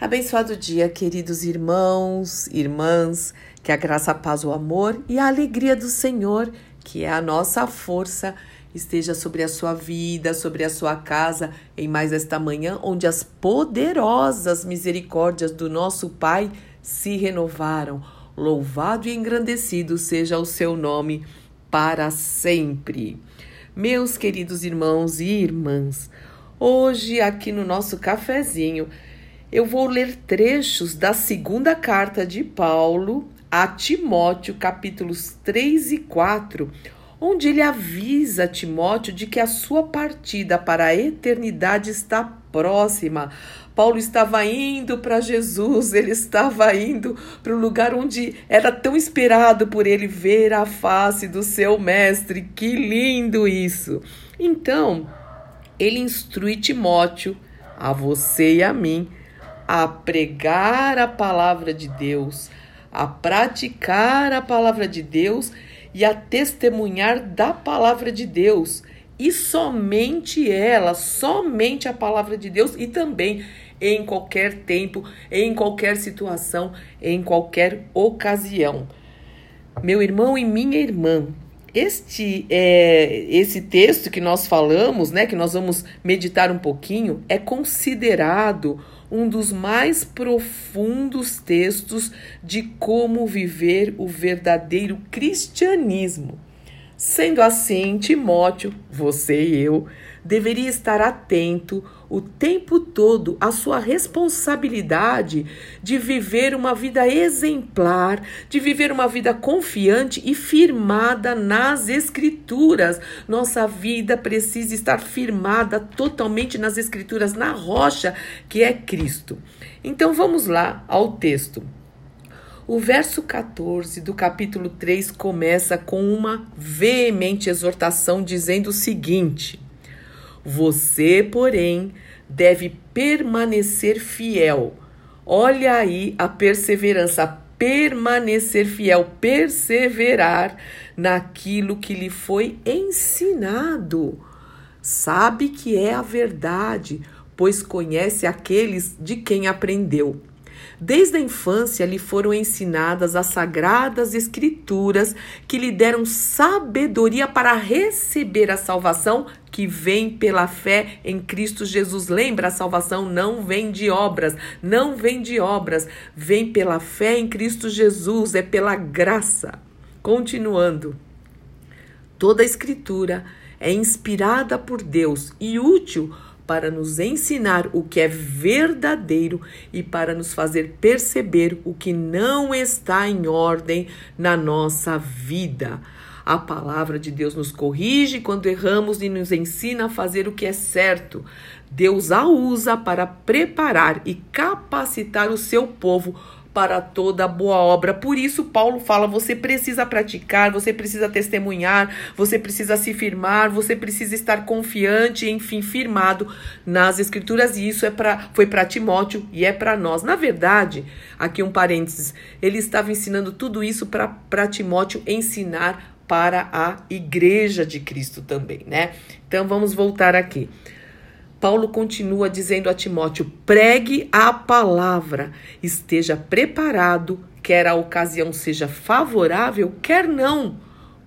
Abençoado dia, queridos irmãos, irmãs, que a graça, a paz, o amor e a alegria do Senhor, que é a nossa força, esteja sobre a sua vida, sobre a sua casa, em mais esta manhã, onde as poderosas misericórdias do nosso Pai se renovaram. Louvado e engrandecido seja o seu nome para sempre. Meus queridos irmãos e irmãs, hoje aqui no nosso cafezinho, eu vou ler trechos da segunda carta de Paulo a Timóteo, capítulos 3 e 4, onde ele avisa Timóteo de que a sua partida para a eternidade está próxima. Paulo estava indo para Jesus, ele estava indo para o lugar onde era tão esperado por ele ver a face do seu mestre. Que lindo isso! Então, ele instrui Timóteo, a você e a mim, a pregar a palavra de Deus, a praticar a palavra de Deus e a testemunhar da palavra de Deus. E somente ela, somente a palavra de Deus e também em qualquer tempo, em qualquer situação, em qualquer ocasião. Meu irmão e minha irmã, este é, esse texto que nós falamos, né, que nós vamos meditar um pouquinho, é considerado um dos mais profundos textos de como viver o verdadeiro cristianismo. Sendo assim, Timóteo, você e eu, deveria estar atento o tempo todo à sua responsabilidade de viver uma vida exemplar, de viver uma vida confiante e firmada nas Escrituras. Nossa vida precisa estar firmada totalmente nas Escrituras, na rocha que é Cristo. Então vamos lá ao texto. O verso 14 do capítulo 3 começa com uma veemente exortação dizendo o seguinte: Você, porém, deve permanecer fiel. Olha aí a perseverança, permanecer fiel, perseverar naquilo que lhe foi ensinado. Sabe que é a verdade, pois conhece aqueles de quem aprendeu. Desde a infância lhe foram ensinadas as sagradas escrituras que lhe deram sabedoria para receber a salvação que vem pela fé em Cristo Jesus. Lembra, a salvação não vem de obras, não vem de obras, vem pela fé em Cristo Jesus, é pela graça. Continuando. Toda a escritura é inspirada por Deus e útil para nos ensinar o que é verdadeiro e para nos fazer perceber o que não está em ordem na nossa vida. A palavra de Deus nos corrige quando erramos e nos ensina a fazer o que é certo. Deus a usa para preparar e capacitar o seu povo para toda boa obra. Por isso, Paulo fala: você precisa praticar, você precisa testemunhar, você precisa se firmar, você precisa estar confiante, enfim, firmado nas Escrituras. E isso é pra, foi para Timóteo e é para nós. Na verdade, aqui um parênteses: ele estava ensinando tudo isso para Timóteo ensinar para a igreja de Cristo também, né? Então vamos voltar aqui. Paulo continua dizendo a Timóteo: pregue a palavra, esteja preparado, quer a ocasião seja favorável, quer não.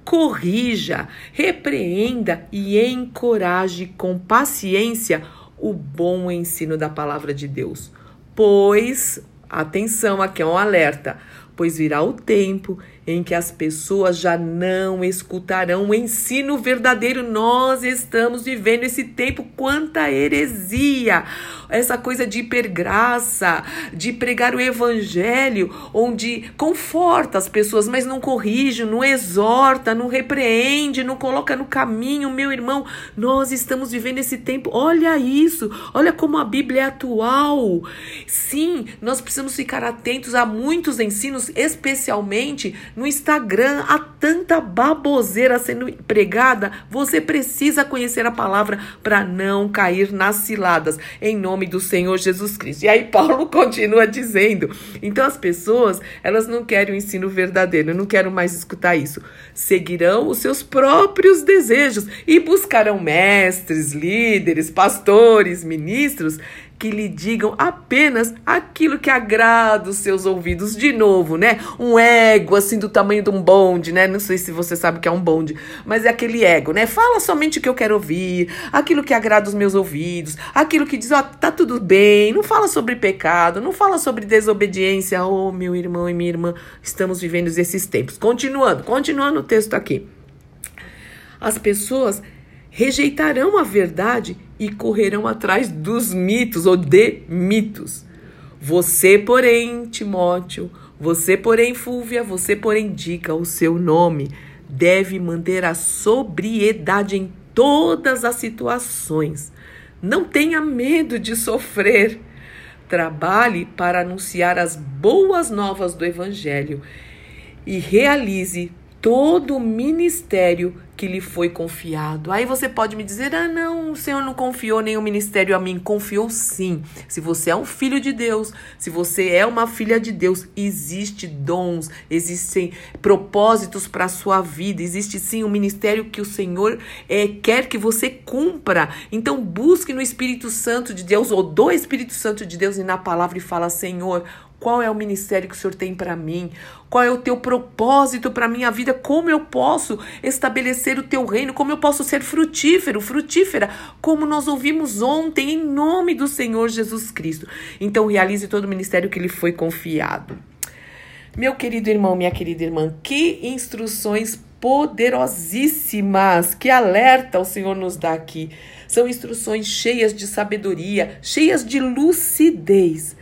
Corrija, repreenda e encoraje com paciência o bom ensino da palavra de Deus. Pois, atenção, aqui é um alerta, pois virá o tempo em que as pessoas já não escutarão o ensino verdadeiro. Nós estamos vivendo esse tempo quanta heresia, essa coisa de hipergraça, de pregar o evangelho, onde conforta as pessoas, mas não corrige, não exorta, não repreende, não coloca no caminho, meu irmão. Nós estamos vivendo esse tempo. Olha isso, olha como a Bíblia é atual. Sim, nós precisamos ficar atentos a muitos ensinos, especialmente no Instagram há tanta baboseira sendo pregada. Você precisa conhecer a palavra para não cair nas ciladas, em nome do Senhor Jesus Cristo. E aí Paulo continua dizendo. Então as pessoas, elas não querem o ensino verdadeiro, não quero mais escutar isso. Seguirão os seus próprios desejos e buscarão mestres, líderes, pastores, ministros que lhe digam apenas aquilo que agrada os seus ouvidos. De novo, né? Um ego assim do tamanho de um bonde, né? Não sei se você sabe que é um bonde, mas é aquele ego, né? Fala somente o que eu quero ouvir, aquilo que agrada os meus ouvidos, aquilo que diz, ó, oh, tá tudo bem, não fala sobre pecado, não fala sobre desobediência. Oh, meu irmão e minha irmã, estamos vivendo esses tempos. Continuando, continuando o texto aqui. As pessoas rejeitarão a verdade e correrão atrás dos mitos ou de mitos. Você, porém, Timóteo, você, porém, Fúvia, você, porém, diga o seu nome, deve manter a sobriedade em todas as situações. Não tenha medo de sofrer. Trabalhe para anunciar as boas novas do Evangelho e realize todo o ministério que lhe foi confiado. Aí você pode me dizer: ah, não, o Senhor não confiou nenhum ministério a mim. Confiou sim. Se você é um filho de Deus, se você é uma filha de Deus, existe dons, existem propósitos para a sua vida, existe sim um ministério que o Senhor é, quer que você cumpra. Então busque no Espírito Santo de Deus ou do Espírito Santo de Deus e na palavra e fala: Senhor, qual é o ministério que o Senhor tem para mim? Qual é o teu propósito para minha vida? Como eu posso estabelecer o teu reino? Como eu posso ser frutífero, frutífera, como nós ouvimos ontem em nome do Senhor Jesus Cristo. Então realize todo o ministério que lhe foi confiado. Meu querido irmão, minha querida irmã, que instruções poderosíssimas, que alerta o Senhor nos dá aqui. São instruções cheias de sabedoria, cheias de lucidez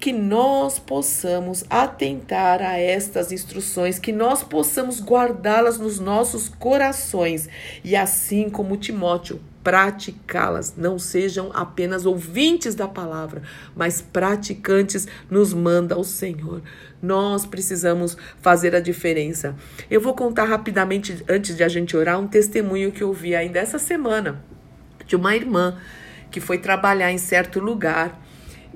que nós possamos atentar a estas instruções, que nós possamos guardá-las nos nossos corações e assim como Timóteo praticá-las, não sejam apenas ouvintes da palavra, mas praticantes, nos manda o Senhor. Nós precisamos fazer a diferença. Eu vou contar rapidamente, antes de a gente orar, um testemunho que eu vi ainda essa semana de uma irmã que foi trabalhar em certo lugar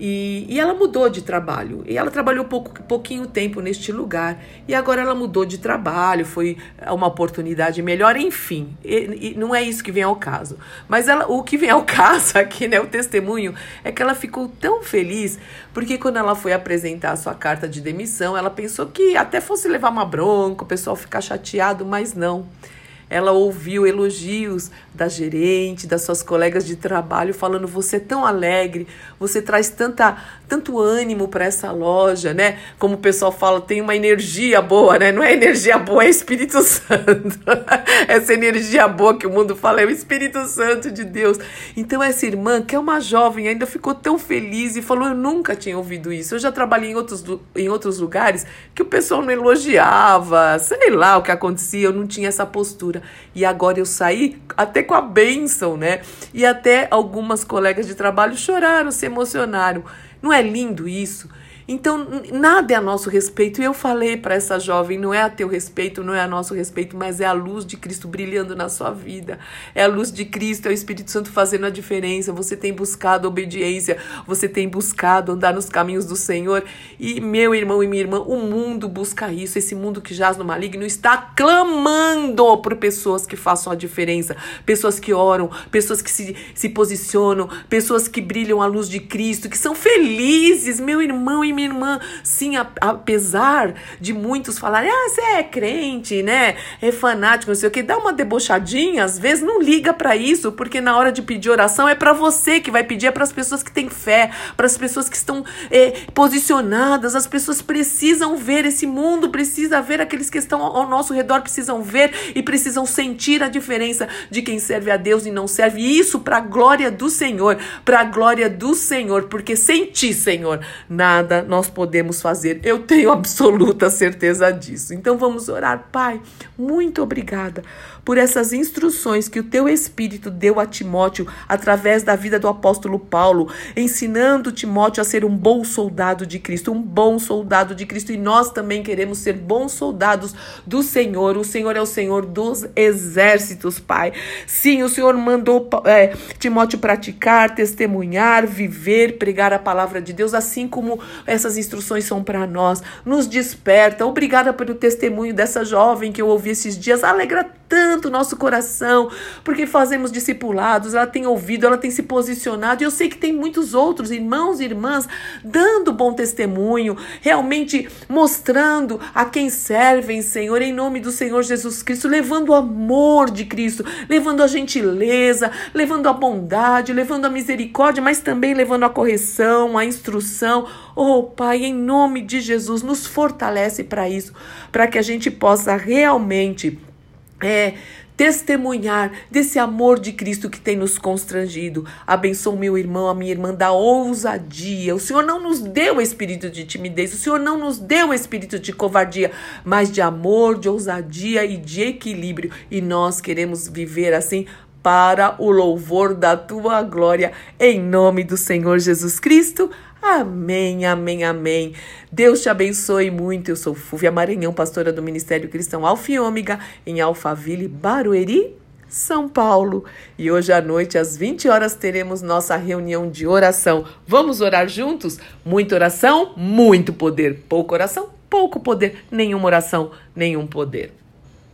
e, e ela mudou de trabalho. E ela trabalhou pouco, pouquinho tempo neste lugar. E agora ela mudou de trabalho, foi uma oportunidade melhor, enfim. E, e não é isso que vem ao caso. Mas ela, o que vem ao caso aqui, né, o testemunho, é que ela ficou tão feliz, porque quando ela foi apresentar a sua carta de demissão, ela pensou que até fosse levar uma bronca, o pessoal ficar chateado, mas não. Ela ouviu elogios da gerente, das suas colegas de trabalho, falando: você é tão alegre, você traz tanta, tanto ânimo para essa loja, né? Como o pessoal fala, tem uma energia boa, né? Não é energia boa, é Espírito Santo. essa energia boa que o mundo fala é o Espírito Santo de Deus. Então, essa irmã, que é uma jovem, ainda ficou tão feliz e falou: Eu nunca tinha ouvido isso. Eu já trabalhei em outros, em outros lugares que o pessoal não elogiava, sei lá o que acontecia, eu não tinha essa postura. E agora eu saí até com a bênção, né? E até algumas colegas de trabalho choraram, se emocionaram. Não é lindo isso? Então, nada é a nosso respeito. E eu falei para essa jovem: não é a teu respeito, não é a nosso respeito, mas é a luz de Cristo brilhando na sua vida. É a luz de Cristo, é o Espírito Santo fazendo a diferença. Você tem buscado obediência, você tem buscado andar nos caminhos do Senhor. E, meu irmão e minha irmã, o mundo busca isso. Esse mundo que jaz no maligno está clamando por pessoas que façam a diferença, pessoas que oram, pessoas que se, se posicionam, pessoas que brilham a luz de Cristo, que são felizes, meu irmão e minha irmã, sim, apesar de muitos falarem, ah, você é crente, né? É fanático, não sei o que, dá uma debochadinha, às vezes não liga para isso, porque na hora de pedir oração é para você que vai pedir, é para as pessoas que têm fé, para as pessoas que estão é, posicionadas, as pessoas precisam ver, esse mundo precisa ver, aqueles que estão ao nosso redor precisam ver e precisam sentir a diferença de quem serve a Deus e não serve. E isso para a glória do Senhor, para a glória do Senhor, porque sem ti, Senhor, nada nós podemos fazer. Eu tenho absoluta certeza disso. Então vamos orar, Pai. Muito obrigada por essas instruções que o teu Espírito deu a Timóteo através da vida do apóstolo Paulo, ensinando Timóteo a ser um bom soldado de Cristo, um bom soldado de Cristo. E nós também queremos ser bons soldados do Senhor. O Senhor é o Senhor dos exércitos, Pai. Sim, o Senhor mandou é, Timóteo praticar, testemunhar, viver, pregar a palavra de Deus, assim como essas instruções são para nós. Nos desperta. Obrigada pelo testemunho dessa jovem que eu ouvi esses dias. Alegra tanto nosso coração, porque fazemos discipulados, ela tem ouvido, ela tem se posicionado, e eu sei que tem muitos outros irmãos e irmãs dando bom testemunho, realmente mostrando a quem servem, Senhor, em nome do Senhor Jesus Cristo, levando o amor de Cristo, levando a gentileza, levando a bondade, levando a misericórdia, mas também levando a correção, a instrução. Oh, Pai, em nome de Jesus, nos fortalece para isso, para que a gente possa realmente é, testemunhar desse amor de Cristo que tem nos constrangido. Abençoe meu irmão, a minha irmã da ousadia. O Senhor não nos deu espírito de timidez, o Senhor não nos deu espírito de covardia, mas de amor, de ousadia e de equilíbrio. E nós queremos viver assim para o louvor da tua glória, em nome do Senhor Jesus Cristo. Amém, amém, amém. Deus te abençoe muito. Eu sou Fúvia Maranhão, pastora do Ministério Cristão Alfa e Ômega, em Alphaville, Barueri, São Paulo. E hoje à noite, às 20 horas, teremos nossa reunião de oração. Vamos orar juntos? Muita oração, muito poder. Pouco oração, pouco poder. Nenhuma oração, nenhum poder.